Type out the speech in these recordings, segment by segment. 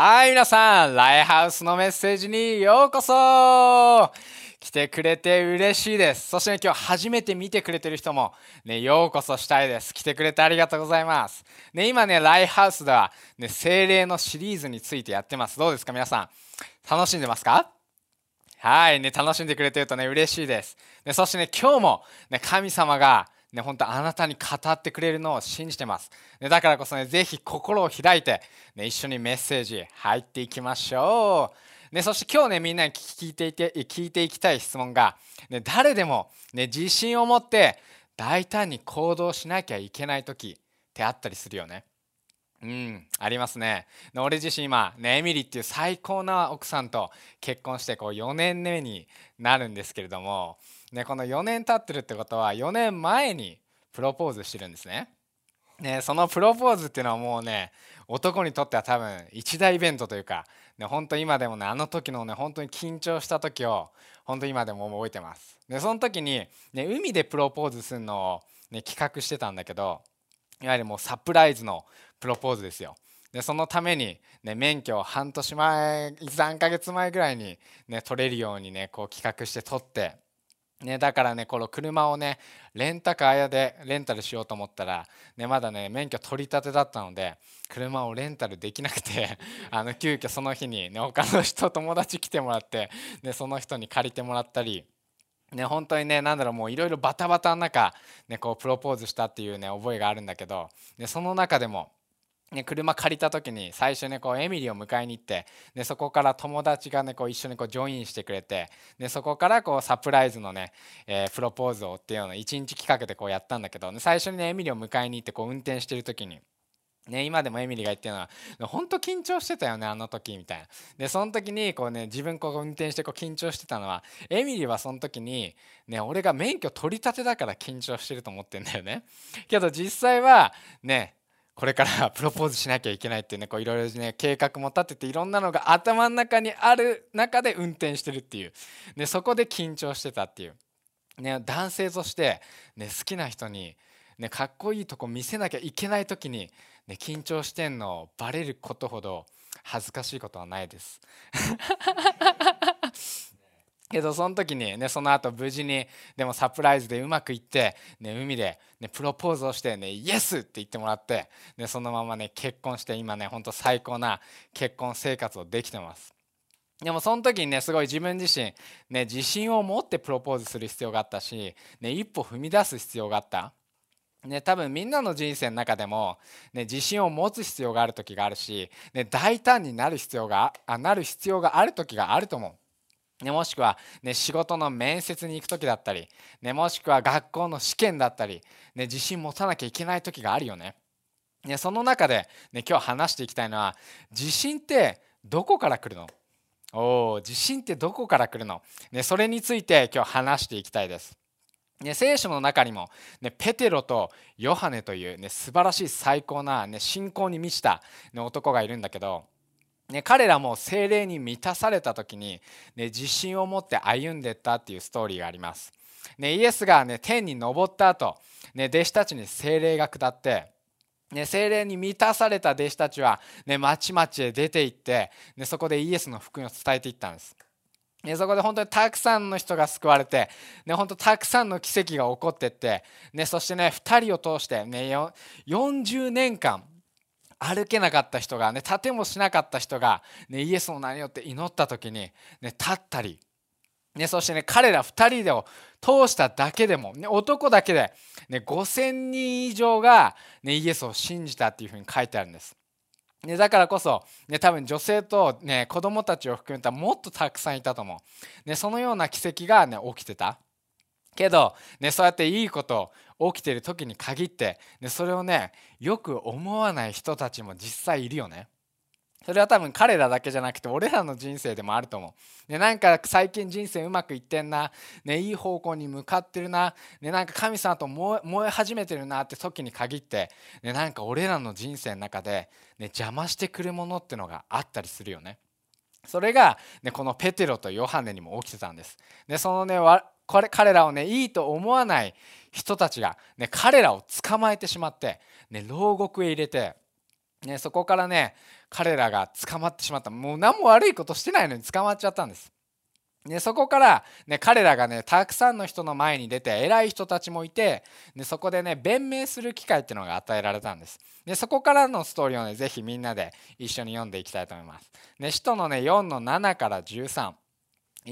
はい、皆さん、ライハウスのメッセージにようこそ来てくれて嬉しいです。そして、ね、今日初めて見てくれてる人も、ね、ようこそしたいです。来てくれてありがとうございます。ね、今ね、ライハウスでは、ね、精霊のシリーズについてやってます。どうですか、皆さん。楽しんでますか？はい、ね、楽しんでくれてるとね、嬉しいです。ね、そしてね、今日も、ね、神様が、ね、本当あなたに語ってくれるのを信じてます。ね、だからこそね、ぜひ心を開いて、ね、一緒にメッセージ入っていきましょう。ね、そして今日ね、みんなに聞いていて聞いていきたい質問が、ね、誰でも、ね、自信を持って大胆に行動しなきゃいけない時ってあったりするよね。うん、ありますね。俺自身今、ね、エミリーっていう最高な奥さんと結婚してこう4年目になるんですけれども、ね、この4年経ってるってことは4年前にプロポーズしてるんですね。ね、そのプロポーズっていうのはもうね男にとっては多分一大イベントというか、ね、本当今でもねあの時のね本当に緊張した時を本当今でも覚えてます。でその時に、ね、海でプロポーズするのを、ね、企画してたんだけどいわゆるもうサプライズのプロポーズですよ。でそのために、ね、免許を半年前3ヶ月前ぐらいに、ね、取れるようにねこう企画して取ってね、だからねこの車をねレンタカー屋でレンタルしようと思ったら、ね、まだね免許取り立てだったので車をレンタルできなくて あの急遽その日に、ね、他の人友達来てもらって、ね、その人に借りてもらったり。ね、本当にね何だろうもういろいろバタバタの中、ね、こうプロポーズしたっていうね覚えがあるんだけど、ね、その中でもね、車借りた時に最初ねこうエミリーを迎えに行ってでそこから友達がねこう一緒にこうジョインしてくれてでそこからこうサプライズのね、えープロポーズをっていうのを1日企画でこうやったんだけど、ね、最初にねエミリーを迎えに行ってこう運転してる時に。ね、今でもエミリーが言ってるのは本当緊張してたよねあの時みたいなでその時にこうね自分こう運転してこう緊張してたのはエミリーはその時にね俺が免許取り立てだから緊張してると思ってんだよねけど実際はねこれから プロポーズしなきゃいけないっていうねこういろいろね計画も立てていろんなのが頭の中にある中で運転してるっていう、ね、そこで緊張してたっていう、ね、男性として、ね、好きな人に、ね、かっこいいとこ見せなきゃいけない時に、ね、緊張してんのバレることほど恥ずかしいことはないです。けどその時にねその後無事にでもサプライズでうまくいって、ね、海で、ね、プロポーズをしてねイエスって言ってもらって、ね、そのままね結婚して今ねほんと最高な結婚生活をできてますでもその時にねすごい自分自身、ね、自信を持ってプロポーズする必要があったし、ね、一歩踏み出す必要があったね、多分みんなの人生の中でも、ね、自信を持つ必要がある時があるし、ね、大胆になる必要があなる必要がある時があると思う。ね、もしくは、ね、仕事の面接に行く時だったり、ね、もしくは学校の試験だったり、ね、自信持たなきゃいけない時があるよね。ねその中で、ね、今日話していきたいのは自信ってどこから来るの？お自信ってどこから来るの、ね、それについて今日話していきたいです。ね、聖書の中にも、ね、ペテロとヨハネという、ね、素晴らしい最高な、ね、信仰に満ちた、ね、男がいるんだけど、ね、彼らも精霊に満たされた時に、ね、自信を持って歩んでったっていうストーリーがあります。ね、イエスが、ね、天に昇った後、ね、弟子たちに精霊が下ってね、精霊に満たされた弟子たちは、ね、町々へ出て行って、ね、そこでイエスの福音を伝えていったんです。ね、そこで本当にたくさんの人が救われて、ね、本当たくさんの奇跡が起こっていって、ね、そしてね2人を通して、ね、40年間歩けなかった人が、ね、立てもしなかった人が、ね、イエスの名によって祈った時に、ね、立ったり、ね、そしてね彼ら2人を通しただけでも、ね、男だけで、ね、5,000人以上が、ね、イエスを信じたっていうふうに書いてあるんです。ね、だからこそ、ね、多分女性と、ね、子供たちを含めたもっとたくさんいたと思う、ね、そのような奇跡が、ね、起きてたけど、ね、そうやっていいこと起きてる時に限って、ね、それをねよく思わない人たちも実際いるよね。それは多分彼らだけじゃなくて俺らの人生でもあると思う、ね、なんか最近人生うまくいってんな、ね、いい方向に向かってるな、ね、なんか神様と燃え燃え始めてるなって時に限って、ね、なんか俺らの人生の中で、ね、邪魔してくるものってのがあったりするよね。それが、ね、このペテロとヨハネにも起きてたんです。でそのねこれ彼らをねいいと思わない人たちが、ね、彼らを捕まえてしまって、ね、牢獄へ入れて、ね、そこからね彼らが捕まってしまったもう何も悪いことしてないのに捕まっちゃったんです。ね、そこから、ね、彼らがねたくさんの人の前に出て偉い人たちもいて、ね、そこでね弁明する機会っていうのが与えられたんです。でそこからのストーリーをねぜひみんなで一緒に読んでいきたいと思います。ね、使徒のね4の7から13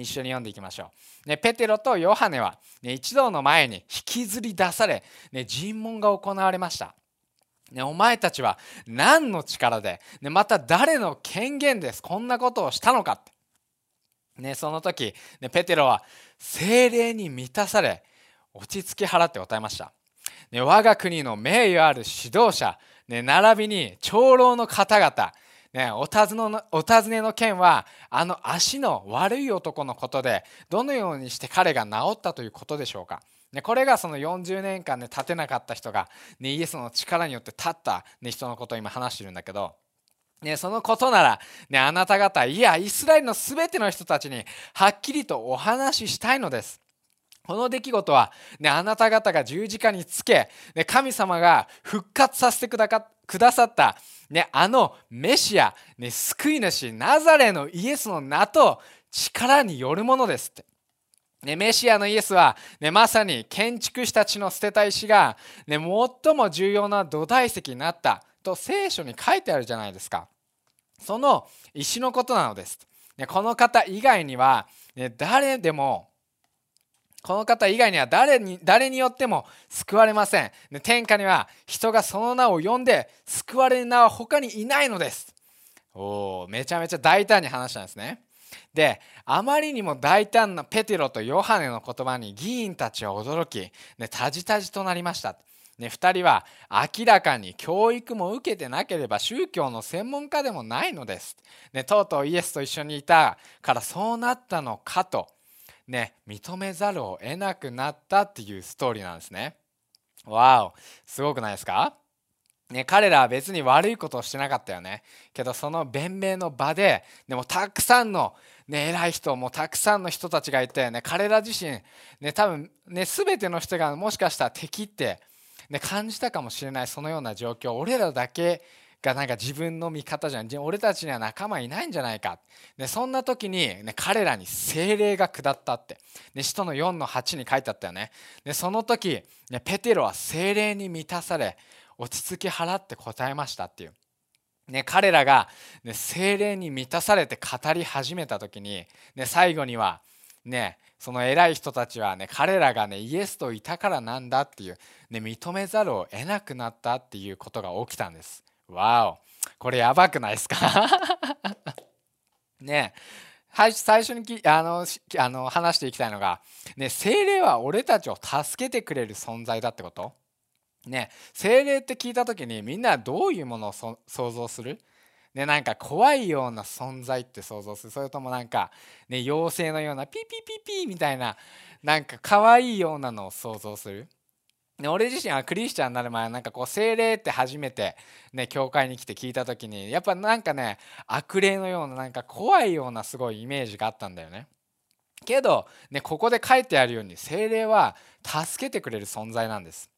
一緒に読んでいきましょう。ね、ペテロとヨハネは、ね、一同の前に引きずり出され、ね、尋問が行われました。ね、お前たちは何の力で、ね、また誰の権限ですこんなことをしたのかって。ね、その時、ね、ペテロは精霊に満たされ落ち着き払って答えました。ね、我が国の名誉ある指導者、ね、並びに長老の方々、ね、お尋ねのお尋ねの件はあの足の悪い男のことでどのようにして彼が治ったということでしょうか。ね、これがその40年間で、ね、立てなかった人が、ね、イエスの力によって立った、ね、人のことを今話してるんだけど、ね、そのことなら、ね、あなた方いやイスラエルの全ての人たちにはっきりとお話ししたいのです。この出来事は、ね、あなた方が十字架につけ、ね、神様が復活させてくださった、ね、あのメシア、ね、救い主ナザレのイエスの名と力によるものですって。ね、メシアのイエスは、ね、まさに建築士たちの捨てた石が、ね、最も重要な土台石になったと聖書に書いてあるじゃないですか。その石のことなのです。ね、この方以外には、ね、誰でもこの方以外には誰に誰によっても救われません。天下には人がその名を呼んで救われる名は他にいないのです。おおめちゃめちゃ大胆に話したんですね。であまりにも大胆なペテロとヨハネの言葉に議員たちは驚き、ね、タジタジとなりました。ね、2人は明らかに教育も受けてなければ宗教の専門家でもないのです。ね、とうとうイエスと一緒にいたからそうなったのかとね、認めざるを得なくなったっていうストーリーなんですね。わお、すごくないですか？ね、彼らは別に悪いことをしてなかったよね。けどその弁明の場で、でもたくさんの、ね、偉い人もたくさんの人たちがいて、ね、彼ら自身、ね、多分ね、全ての人がもしかしたら敵って、ね、感じたかもしれないそのような状況俺らだけがなんか自分の味方じゃん俺たちには仲間いないんじゃないか、ね、そんな時に、ね、彼らに精霊が下ったって、ね、使徒の4の8に書いてあったよねでその時、ね、ペテロは精霊に満たされ落ち着き払って答えましたっていう。ね、彼らが、ね、精霊に満たされて語り始めた時に、ね、最後には、ね、その偉い人たちはね彼らがねイエスといたからなんだっていう、ね、認めざるを得なくなったっていうことが起きたんです。わおこれやばくないですか？ね最初にきあのあの話していきたいのが、ね、精霊は俺たちを助けてくれる存在だってこと？ね精霊って聞いた時にみんなどういうものを想像する？ね、なんか怖いような存在って想像する？それともなんか、ね、妖精のようなピピピピみたいななんか可愛いようなのを想像する？俺自身はクリスチャンになる前なんかこう精霊って初めてね教会に来て聞いた時にやっぱなんかね悪霊のようななんか怖いようなすごいイメージがあったんだよね。けど、ね、ここで書いてあるように精霊は助けてくれる存在なんです。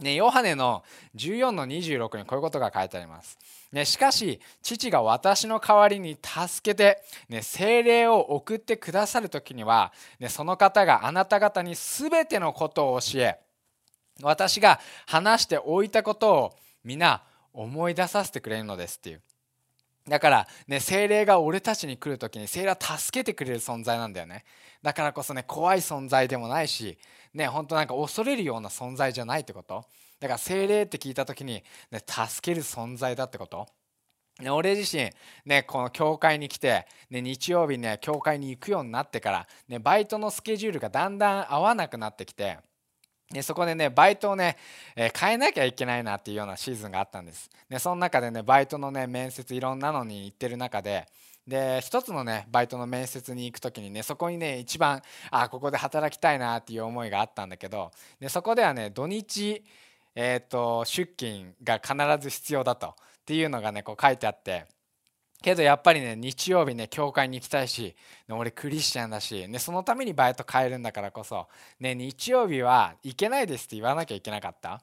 ね、ヨハネの14の26にこういうことが書いてあります。ね、しかし父が私の代わりに助けて、ね、精霊を送ってくださる時には、ね、その方があなた方に全てのことを教え私が話しておいたことを皆思い出させてくれるのですっていう。だからね精霊が俺たちに来る時に精霊は助けてくれる存在なんだよね。だからこそね怖い存在でもないしね本当なんか恐れるような存在じゃないってこと。だから精霊って聞いた時に、ね、助ける存在だってこと。ね、俺自身、ね、この教会に来て、ね、日曜日ね教会に行くようになってから、ね、バイトのスケジュールがだんだん合わなくなってきてでそこでねバイトをね、えー、変えなきゃいけないなっていうようなシーズンがあったんです。でその中でねバイトのね面接いろんなのに行ってる中でで一つのねバイトの面接に行く時にねそこにね一番あここで働きたいなっていう思いがあったんだけどでそこではね土日、えーと出勤が必ず必要だとっていうのがねこう書いてあって。けどやっぱりね日曜日ね教会に行きたいし俺クリスチャンだし、ね、そのためにバイト変えるんだからこそ、ね、日曜日は行けないですって言わなきゃいけなかった。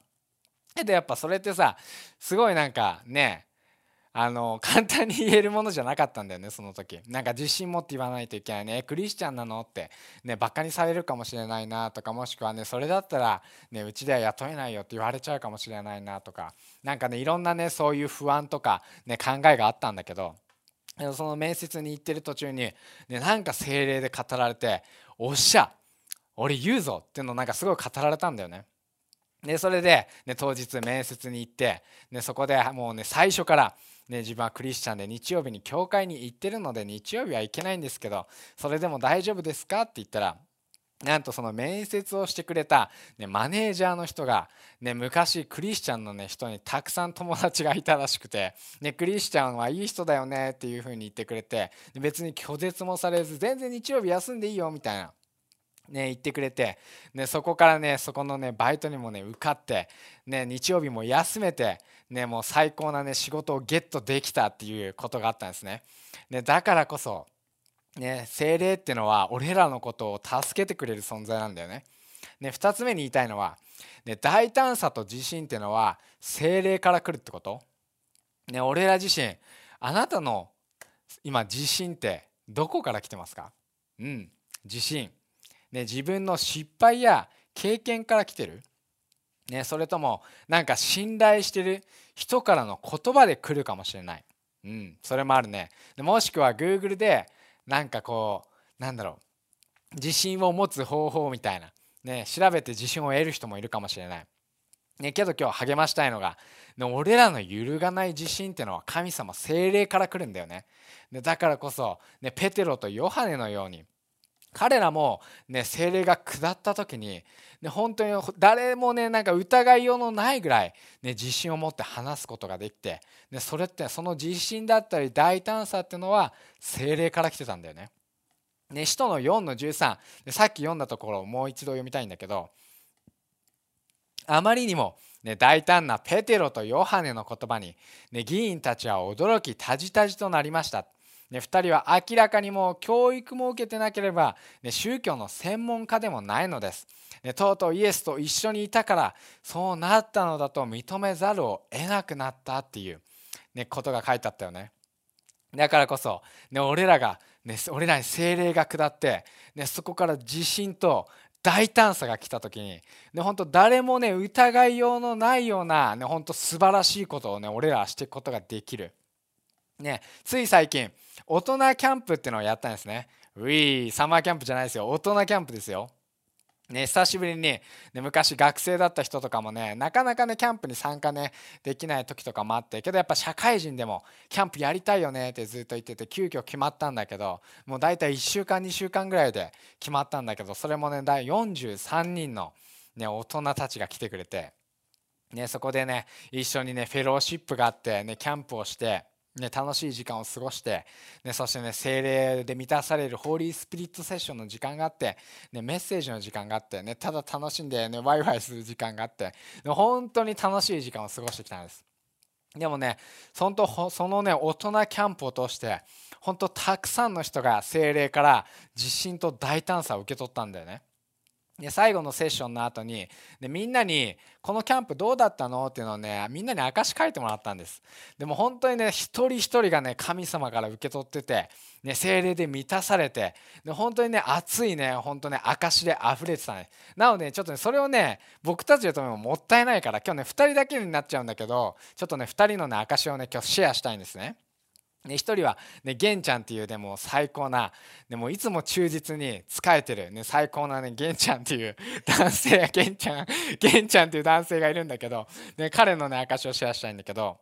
けどやっぱそれってさすごいなんかねあの 簡単に言えるものじゃなかったんだよねその時。なんか自信持って言わないといけないね。クリスチャンなのってねバカにされるかもしれないなとかもしくはねそれだったらねうちでは雇えないよって言われちゃうかもしれないなとかなんかねいろんなねそういう不安とかね考えがあったんだけどその面接に行ってる途中に、ね、なんか精霊で語られて「おっしゃ俺言うぞ」っていうのをなんかすごい語られたんだよね。でそれで、ね、当日面接に行って、ね、そこでもうね最初からね、自分はクリスチャンで日曜日に教会に行ってるので日曜日は行けないんですけどそれでも大丈夫ですかって言ったらなんとその面接をしてくれた、ね、マネージャーの人が、ね、昔クリスチャンの、ね、人にたくさん友達がいたらしくて、ね、クリスチャンはいい人だよねっていうふうに言ってくれて別に拒絶もされず全然日曜日休んでいいよみたいなね、言ってくれて、ね、そこからねそこのねバイトにもね受かって、ね、日曜日も休めて、ね、もう最高なね仕事をゲットできたっていうことがあったんですね。ねだからこそ、ね、精霊ってのは俺らのことを助けてくれる存在なんだよね。ね2つ目に言いたいのは、ね、大胆さと自信ってのは精霊から来るってこと？ね、俺ら自身あなたの今自信ってどこから来てますか？うん自信。ね、自分の失敗や経験から来てる、ね、それともなんか信頼してる人からの言葉で来るかもしれない、うん、それもあるね。もしくは Google でなんかこうなんだろう。自信を持つ方法みたいな、ね、調べて自信を得る人もいるかもしれない、ね、けど今日励ましたいのが俺らの揺るがない自信ってのは神様精霊から来るんだよね。でだからこそ、ね、ペテロとヨハネのように彼らもね精霊が下った時に、ね、本当に誰もねなんか疑いようのないぐらい、ね、自信を持って話すことができて、ね、それってその自信だったり大胆さっていうのは精霊から来てたんだよね。ね使徒の4の13さっき読んだところをもう一度読みたいんだけどあまりにも、ね、大胆なペテロとヨハネの言葉に、ね、議員たちは驚きたじたじとなりました。ね、2人は明らかにもう教育も受けてなければ、ね、宗教の専門家でもないのです、ね、とうとうイエスと一緒にいたからそうなったのだと認めざるを得なくなったっていう、ね、ことが書いてあったよねだからこそ、ね、俺らが、ね、俺らに精霊が下って、ね、そこから自信と大胆さが来た時に、ね、本当誰もね疑いようのないような、ね、本当素晴らしいことをね俺らはしていくことができる。ね、つい最近大人キャンプっていうのをやったんですね。ウィーサマーキャンプじゃないですよ大人キャンプですよ。ね、久しぶりにね、昔学生だった人とかもねなかなかねキャンプに参加ねできない時とかもあってけどやっぱ社会人でもキャンプやりたいよねってずっと言ってて急遽決まったんだけどもう大体1週間2週間ぐらいで決まったんだけどそれもね第43人の、ね、大人たちが来てくれて、ね、そこでね一緒にねフェローシップがあって、ね、キャンプをして。ね、楽しい時間を過ごして、ね、そしてね精霊で満たされるホーリースピリットセッションの時間があって、ね、メッセージの時間があって、ね、ただ楽しんで、ね、ワイワイする時間があって、ね、本当に楽しい時間を過ごしてきたんです。でもねそのそのね大人キャンプを通して本当たくさんの人が精霊から自信と大胆さを受け取ったんだよね。で最後のセッションの後にでみんなに「このキャンプどうだったの?」っていうのをねみんなに証書いてもらったんです。でも本当にね一人一人がね神様から受け取ってて、ね、精霊で満たされてで本当にね熱いね本当ね証で溢れてたね。なのでちょっとねそれをね僕たちでとももったいないから今日ね2人だけになっちゃうんだけどちょっとね2人のね証をね今日シェアしたいんですね。ね、1人は、ね、玄ちゃんっていうでも最高なでもいつも忠実に仕えてる、ね、最高なね玄ちゃんっていう男性玄ちゃん 玄ちゃんっていう男性がいるんだけど、ね、彼のね証をシェアしたいんだけど、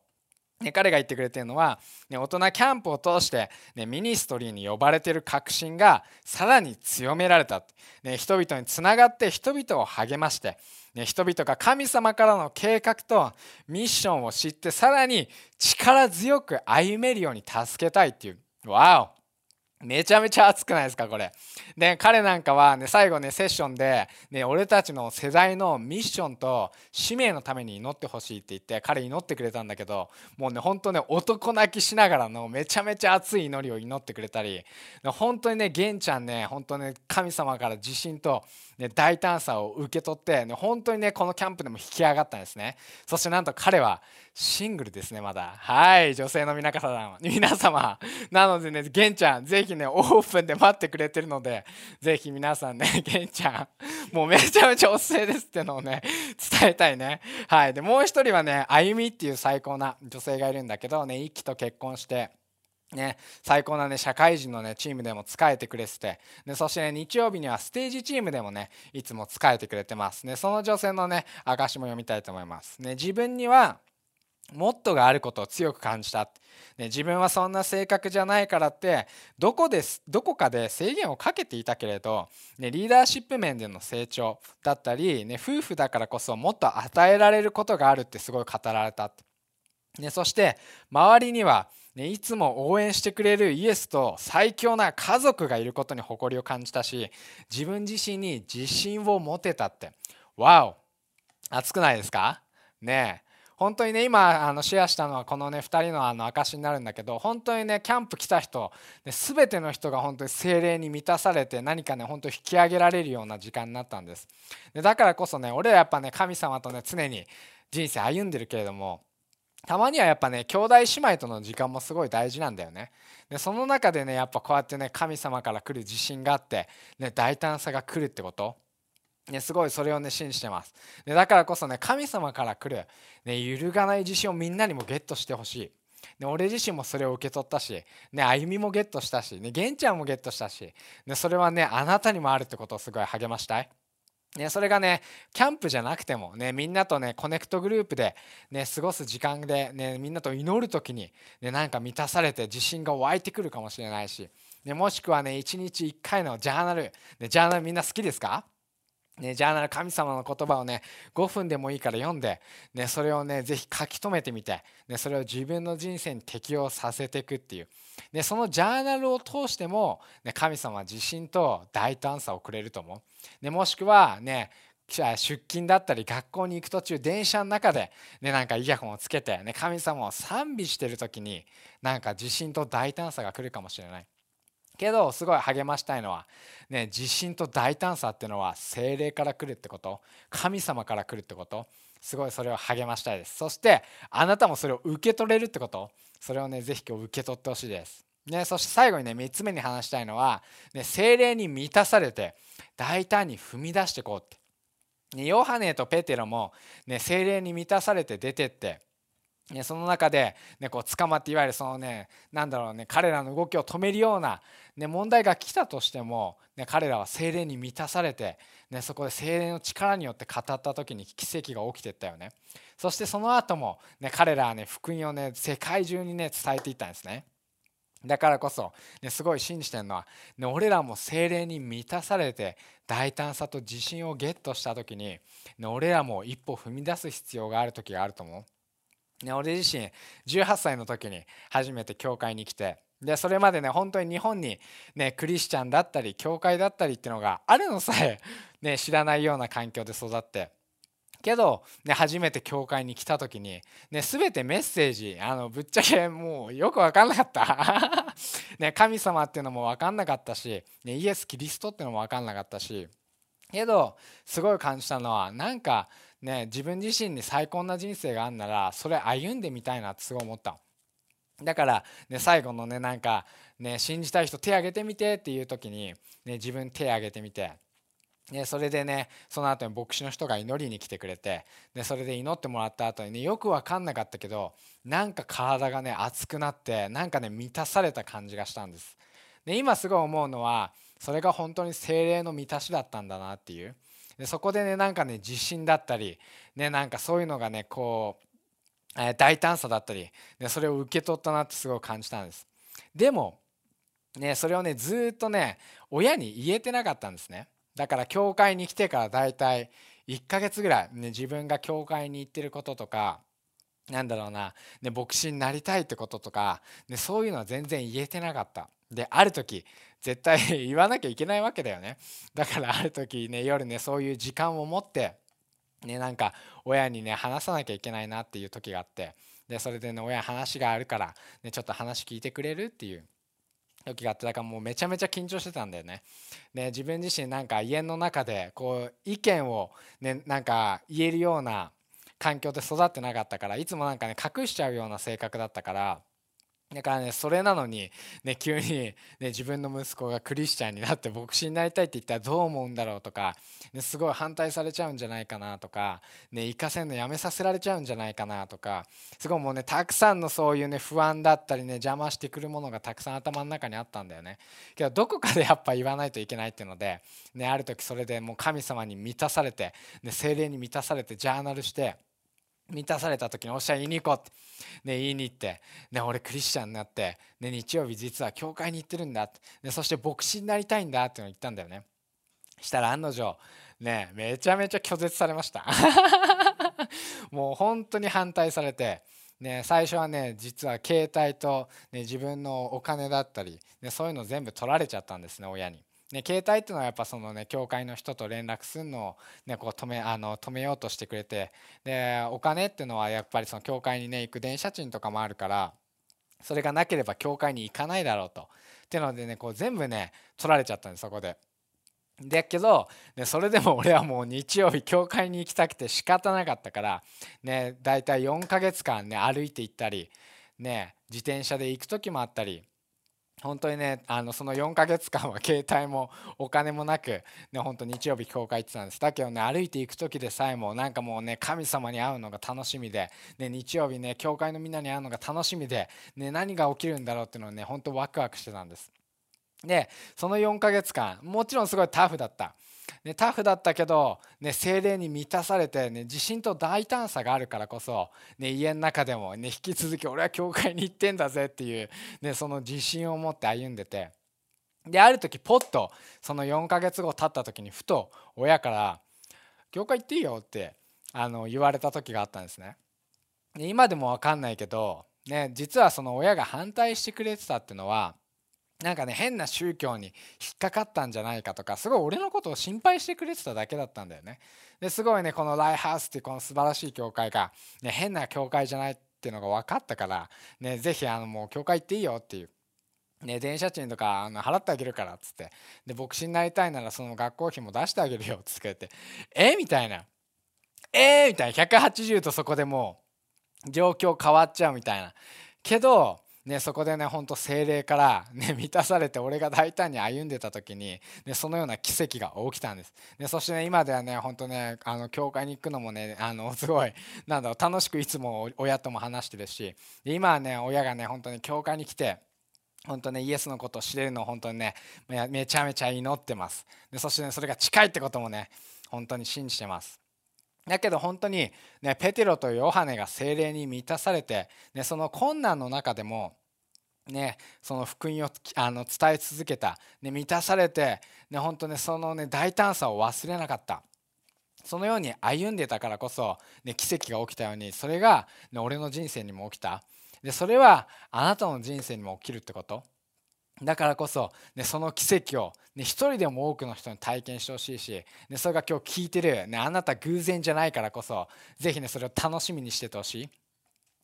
ね、彼が言ってくれてるのは、ね、大人キャンプを通して、ね、ミニストリーに呼ばれてる確信がさらに強められた、ね、人々につながって人々を励ましてね、人々が神様からの計画とミッションを知ってさらに力強く歩めるように助けたいっていう。わおめちゃめちゃ熱くないですかこれ。で彼なんかはね最後ねセッションで、ね、俺たちの世代のミッションと使命のために祈ってほしいって言って彼祈ってくれたんだけどもうね本当ね男泣きしながらのめちゃめちゃ熱い祈りを祈ってくれたり本当にね玄ちゃんね本当ね神様から自信と、ね、大胆さを受け取って、ね、本当にねこのキャンプでも引き上がったんですねそしてなんと彼はシングルですねまだ。はい女性の皆様皆様。なのでね玄ちゃんぜひねオープンで待ってくれてるのでぜひ皆さんね 玄ちゃんもうめちゃめちゃおすすめですってのをね伝えたいね。はいでもう一人はねあゆみっていう最高な女性がいるんだけどね一輝と結婚してね、最高な、ね、社会人の、ね、チームでも使えてくれててでそして、ね、日曜日にはステージチームでもねいつも使えてくれてます、ね、その女性のね証も読みたいと思います、ね、自分にはもっとがあることを強く感じた、ね、自分はそんな性格じゃないからってどこですどこかで制限をかけていたけれど、ね、リーダーシップ面での成長だったり、ね、夫婦だからこそもっと与えられることがあるってすごい語られた、ね、そして周りには、ね、いつも応援してくれるイエスと最強な家族がいることに誇りを感じたし自分自身に自信を持てたって。わお熱くないですか？ね。え本当にね今あのシェアしたのはこのね2人のあの証になるんだけど本当にねキャンプ来た人、ね、全ての人が本当に精霊に満たされて何かね本当に引き上げられるような時間になったんです。でだからこそね俺らやっぱね神様とね常に人生歩んでるけれどもたまにはやっぱね兄弟姉妹との時間もすごい大事なんだよね。でその中でねやっぱこうやってね神様から来る自信があって、ね、大胆さが来るってこと。ね、すごいそれをね信じてます、ね、だからこそね神様から来る、ね、揺るがない自信をみんなにもゲットしてほしい、ね、俺自身もそれを受け取ったし、ね、歩みもゲットしたし、ね、玄ちゃんもゲットしたし、ね、それはねあなたにもあるってことをすごい励ましたい。ね、それがねキャンプじゃなくてもねみんなとねコネクトグループでね過ごす時間でねみんなと祈る時にねなんか満たされて自信が湧いてくるかもしれないし、ね、もしくはね1日1回のジャーナル、ね、ジャーナルみんな好きですか？ね、ジャーナル神様の言葉をね5分でもいいから読んで、ね、それをねぜひ書き留めてみて、ね、それを自分の人生に適用させていくっていう、ね、そのジャーナルを通しても、ね、神様は自信と大胆さをくれると思う、ね、もしくはね出勤だったり学校に行く途中電車の中で、ね、なんかイヤホンをつけて、ね、神様を賛美してる時になんか自信と大胆さが来るかもしれない。けどすごい励ましたいのは、ね、自信と大胆さっていうのは精霊から来るってこと神様から来るってことすごいそれを励ましたいです。そしてあなたもそれを受け取れるってことそれをねぜひ今日受け取ってほしいです、ね、そして最後にね3つ目に話したいのは、ね、精霊に満たされて大胆に踏み出していこうって、ね、ヨハネとペテロも、ね、精霊に満たされて出てって、その中で、ね、こう捕まっていわゆるそのねなんだろうね彼らの動きを止めるような、ね、問題が来たとしても、ね、彼らは精霊に満たされて、ね、そこで精霊の力によって語った時に奇跡が起きていったよね。そしてその後も、ね、彼らはね福音をね世界中にね伝えていったんですね。だからこそ、ね、すごい信じてるのは、ね、俺らも精霊に満たされて大胆さと自信をゲットした時に、ね、俺らも一歩踏み出す必要がある時があると思う。ね、俺自身18歳の時に初めて教会に来てでそれまでね本当に日本に、ね、クリスチャンだったり教会だったりっていうのがあるのさえ、ね、知らないような環境で育って。けど、ね、初めて教会に来た時に、ね、全てメッセージあのぶっちゃけもうよく分かんなかった。ね、神様っていうのも分かんなかったし、ね、イエス・キリストっていうのも分かんなかったし。けどすごい感じたのはなんかね、自分自身に最高な人生があるならそれ歩んでみたいなってすごい思っただから、ね、最後のねなんか、ね、信じたい人手挙げてみてっていう時に、ね、自分手挙げてみて。ね、それでねその後に牧師の人が祈りに来てくれてでそれで祈ってもらった後にねよく分かんなかったけどなんか体がね熱くなってなんかね満たされた感じがしたんです。で今すごい思うのはそれが本当に精霊の満たしだったんだなっていう。でそこでねなんかね自信だったりねなんかそういうのがねこう、え、大胆さだったりでそれを受け取ったなってすごい感じたんです。でもねそれをねずっとね親に言えてなかったんですね。だから教会に来てからだいたい1ヶ月ぐらい、ね、自分が教会に行ってることとかなんだろうな、ね、牧師になりたいってこととか、ね、そういうのは全然言えてなかった。である時絶対 言わなきゃいけないわけだよね。だからある時ね夜ねそういう時間を持ってねなんか親にね話さなきゃいけないなっていう時があってでそれでね親話があるから、ね、ちょっと話聞いてくれるっていう時があってだからもうめちゃめちゃ緊張してたんだよね。で自分自身なんか家の中でこう意見をねなんか言えるような環境で育ってなかったからいつもなんかね隠しちゃうような性格だったからだからねそれなのに、ね、急に、ね、自分の息子がクリスチャンになって牧師になりたいって言ったらどう思うんだろうとか、ね、すごい反対されちゃうんじゃないかなとか、ね、行かせんのやめさせられちゃうんじゃないかなとかすごいもうねたくさんのそういうね不安だったりね邪魔してくるものがたくさん頭の中にあったんだよね。けどどこかでやっぱ言わないといけないっていうので、ね、ある時それでもう神様に満たされて、ね、精霊に満たされてジャーナルして。満たされた時におっしゃいに行こうって、ね、言いに行って、ね、俺クリスチャンになって、ね、日曜日実は教会に行ってるんだって、ね、そして牧師になりたいんだっていうのを言ったんだよね。したら案の定ねめちゃめちゃ拒絶されました。もう本当に反対されて。ね、最初はね実は携帯と、ね、自分のお金だったり、ね、そういうの全部取られちゃったんですね親に。ね、携帯っていうのはやっぱそのね教会の人と連絡するのを、ね、こう止めあの止めようとしてくれてでお金っていうのはやっぱりその教会にね行く電車賃とかもあるからそれがなければ教会に行かないだろうとっていうのでねこう全部ね取られちゃったんですそこで。だけど、ね、それでも俺はもう日曜日教会に行きたくて仕方なかったからね大体4ヶ月間ね歩いて行ったりね自転車で行く時もあったり本当にねあのその4ヶ月間は携帯もお金もなく、ね、本当日曜日教会行ってたんです。だけどね歩いていく時でさえもなんかもうね神様に会うのが楽しみで、ね、日曜日ね教会のみんなに会うのが楽しみで、ね、何が起きるんだろうっていうのをね本当ワクワクしてたんです。でその4ヶ月間もちろんすごいタフだった。ね、タフだったけど、ね、精霊に満たされて、ね、自信と大胆さがあるからこそ、ね、家の中でも、ね、引き続き俺は教会に行ってんだぜっていう、ね、その自信を持って歩んでてである時ポッとその4ヶ月後経った時にふと親から「教会行っていいよ」ってあの言われた時があったんですね。で今でも分かんないけど、ね、実はその親が反対してくれてたっていうのはなんかね変な宗教に引っかかったんじゃないかとかすごい俺のことを心配してくれてただけだったんだよね。ですごいねこのライハウスっていうこの素晴らしい教会が、ね、変な教会じゃないっていうのが分かったから、ね、ぜひあのもう教会行っていいよっていう。ね、電車賃とかあの払ってあげるからっつって。で牧師になりたいならその学校費も出してあげるよっつってって。え？みたいな。え？ー、みたいな。180とそこでもう状況変わっちゃうみたいな。けどね、そこでね本当精霊から、ね、満たされて俺が大胆に歩んでた時に、ね、そのような奇跡が起きたんです、ね、そしてね今ではね本当ねあの教会に行くのもねあのすごいなんだろう楽しくいつも親とも話してるし今はね親がね本当に教会に来て本当ねイエスのことを知れるのを本当にねめちゃめちゃ祈ってます。でそしてねそれが近いってこともね本当に信じてます。だけど本当に、ね、ペテロとヨハネが精霊に満たされて、ね、その困難の中でも、ね、その福音をあの伝え続けた、ね、満たされて、ね、本当ねその、ね、大胆さを忘れなかった。そのように歩んでたからこそ、ね、奇跡が起きたようにそれが、ね、俺の人生にも起きた。でそれはあなたの人生にも起きるってこと。だからこそ、ね、その奇跡を、ね、一人でも多くの人に体験してほしいし、ね、それが今日聞いてる、ね、あなた偶然じゃないからこそぜひねそれを楽しみにしててほしい。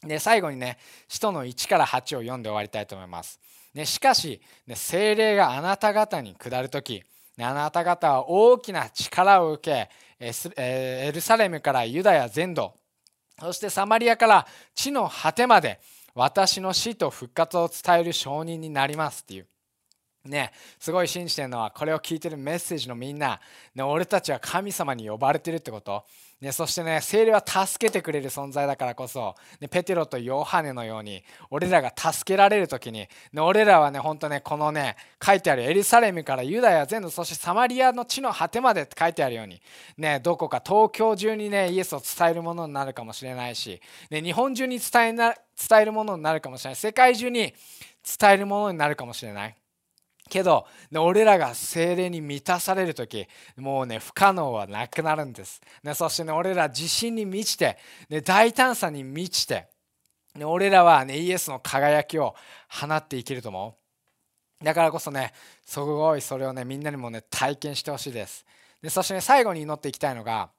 で最後にね使徒の1から8を読んで終わりたいと思います。ね、しかし、ね、精霊があなた方に下る時、ね、あなた方は大きな力を受けエルサレムからユダヤ全土そしてサマリアから地の果てまで私の死と復活を伝える証人になりますっていう。ね、すごい信じてるのはこれを聞いてるメッセージのみんな、ね、俺たちは神様に呼ばれてるってこと、ね、そしてね精霊は助けてくれる存在だからこそ、ね、ペテロとヨハネのように俺らが助けられる時に、ね、俺らはね本当ねこのね書いてあるエルサレムからユダヤ全土そしてサマリアの地の果てまでって書いてあるように、ね、どこか東京中にねイエスを伝えるものになるかもしれないし、ね、日本中に伝えな伝えるものになるかもしれない世界中に伝えるものになるかもしれない。けど、俺らが精霊に満たされる時もうね不可能はなくなるんです、ね、そしてね俺ら自信に満ちて、ね、大胆さに満ちてね、俺らはねイエスの輝きを放っていけると思う。だからこそねすごいそれをねみんなにもね体験してほしいです。でそしてね最後に祈っていきたいのが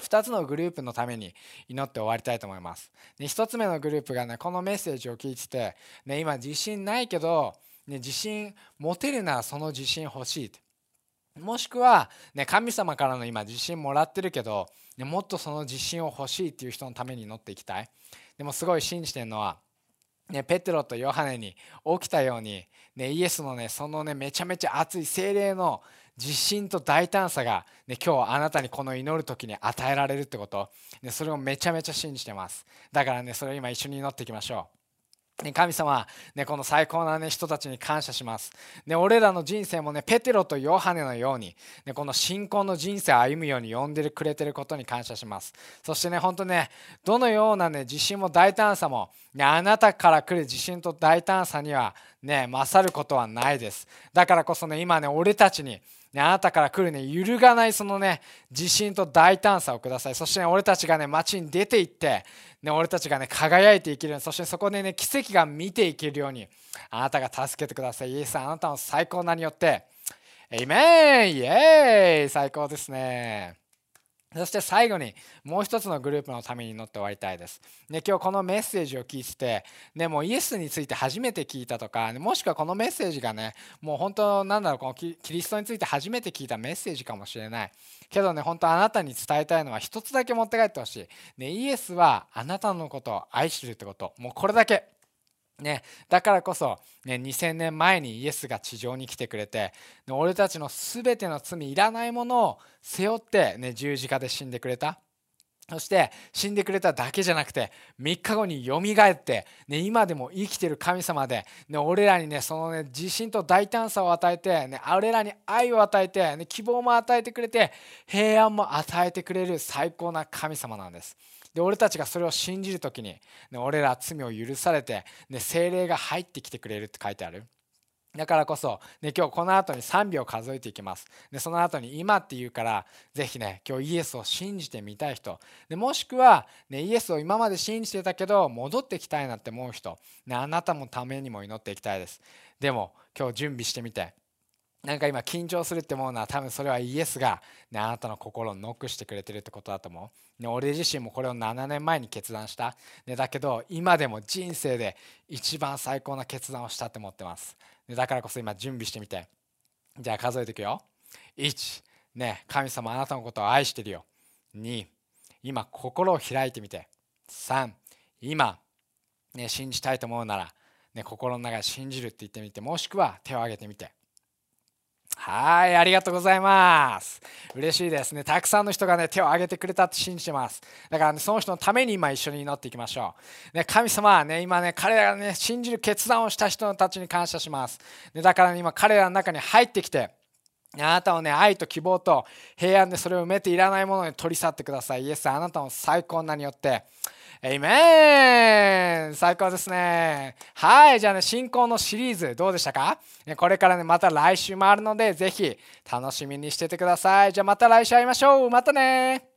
2つのグループのために祈って終わりたいと思います。で1つ目のグループがねこのメッセージを聞いてて、ね、今自信ないけど、ね、自信持てるならその自信欲しいもしくは、ね、神様からの今自信もらってるけど、ね、もっとその自信を欲しいっていう人のために祈っていきたい。でもすごい信じてるのは、ね、ペテロとヨハネに起きたように、ね、イエスのねそのねめちゃめちゃ熱い精霊の自信と大胆さが、ね、今日あなたにこの祈る時に与えられるってこと、ね、それをめちゃめちゃ信じてます。だからねそれを今一緒に祈っていきましょう。神様、ね、この最高な、ね、人たちに感謝します、ね。俺らの人生もね、ペテロとヨハネのように、ね、この信仰の人生を歩むように呼んでくれていることに感謝します。そしてね、本当ね、どのようなね、自信も大胆さも、ね、あなたから来る自信と大胆さには、ね、勝ることはないです。だからこそね、今ね、俺たちに、ね、あなたから来るね、揺るがないそのね、自信と大胆さをください。そしてね、俺たちがね、街に出て行って、ね、俺たちがね、輝いていけるように、そしてそこでね、奇跡が見ていけるように、あなたが助けてください。イエスさんあなたの最高なによって、エイメンイエーイ最高ですね。そして最後にもう一つのグループのために乗って終わりたいです。で今日このメッセージを聞いてて、ね、もうイエスについて初めて聞いたとか、もしくはこのメッセージがね、もう本当なんだろう、このキリストについて初めて聞いたメッセージかもしれない。けどね、本当あなたに伝えたいのは一つだけ持って帰ってほしい。ね、イエスはあなたのことを愛してるってこと。もうこれだけ。ね、だからこそ、ね、2000年前にイエスが地上に来てくれて、俺たちの全ての罪いらないものを背負って、ね、十字架で死んでくれたそして死んでくれただけじゃなくて3日後によみがえって、ね、今でも生きてる神様で、ね、俺らにねそのね自信と大胆さを与えて、ね、俺らに愛を与えて、ね、希望も与えてくれて平安も与えてくれる最高な神様なんです。で俺たちがそれを信じる時に、ね、俺ら罪を許されて、ね、精霊が入ってきてくれるって書いてある。だからこそ、ね、今日この後に3秒数えていきます。でその後に今って言うからぜひね今日イエスを信じてみたい人でもしくは、ね、イエスを今まで信じてたけど戻ってきたいなって思う人、ね、あなたもためにも祈っていきたいです。でも今日準備してみてなんか今緊張するって思うのは多分それはイエスが、ね、あなたの心をノックしてくれてるってことだと思う、ね、俺自身もこれを7年前に決断した、ね、だけど今でも人生で一番最高な決断をしたって思ってます、ね、だからこそ今準備してみて。じゃあ数えていくよ。1ね神様あなたのことを愛してるよ。2今心を開いてみて。3今、ね、信じたいと思うなら、ね、心の中で信じるって言ってみてもしくは手を挙げてみて。はい、ありがとうございます。嬉しいですね。たくさんの人がね、手を挙げてくれたって信じてます。だから、ね、その人のために今一緒に祈っていきましょう。ね、神様はね、今ね、彼らがね、信じる決断をした人たちに感謝します。ね、だから、ね、今彼らの中に入ってきて、あなたをね、愛と希望と平安でそれを埋めていらないものに取り去ってください。イエス、あなたの最高なによって、エイメン最高ですね。はい、じゃあね、進行のシリーズどうでしたか？これからね、また来週もあるので、ぜひ楽しみにしててください。じゃあまた来週会いましょう。またね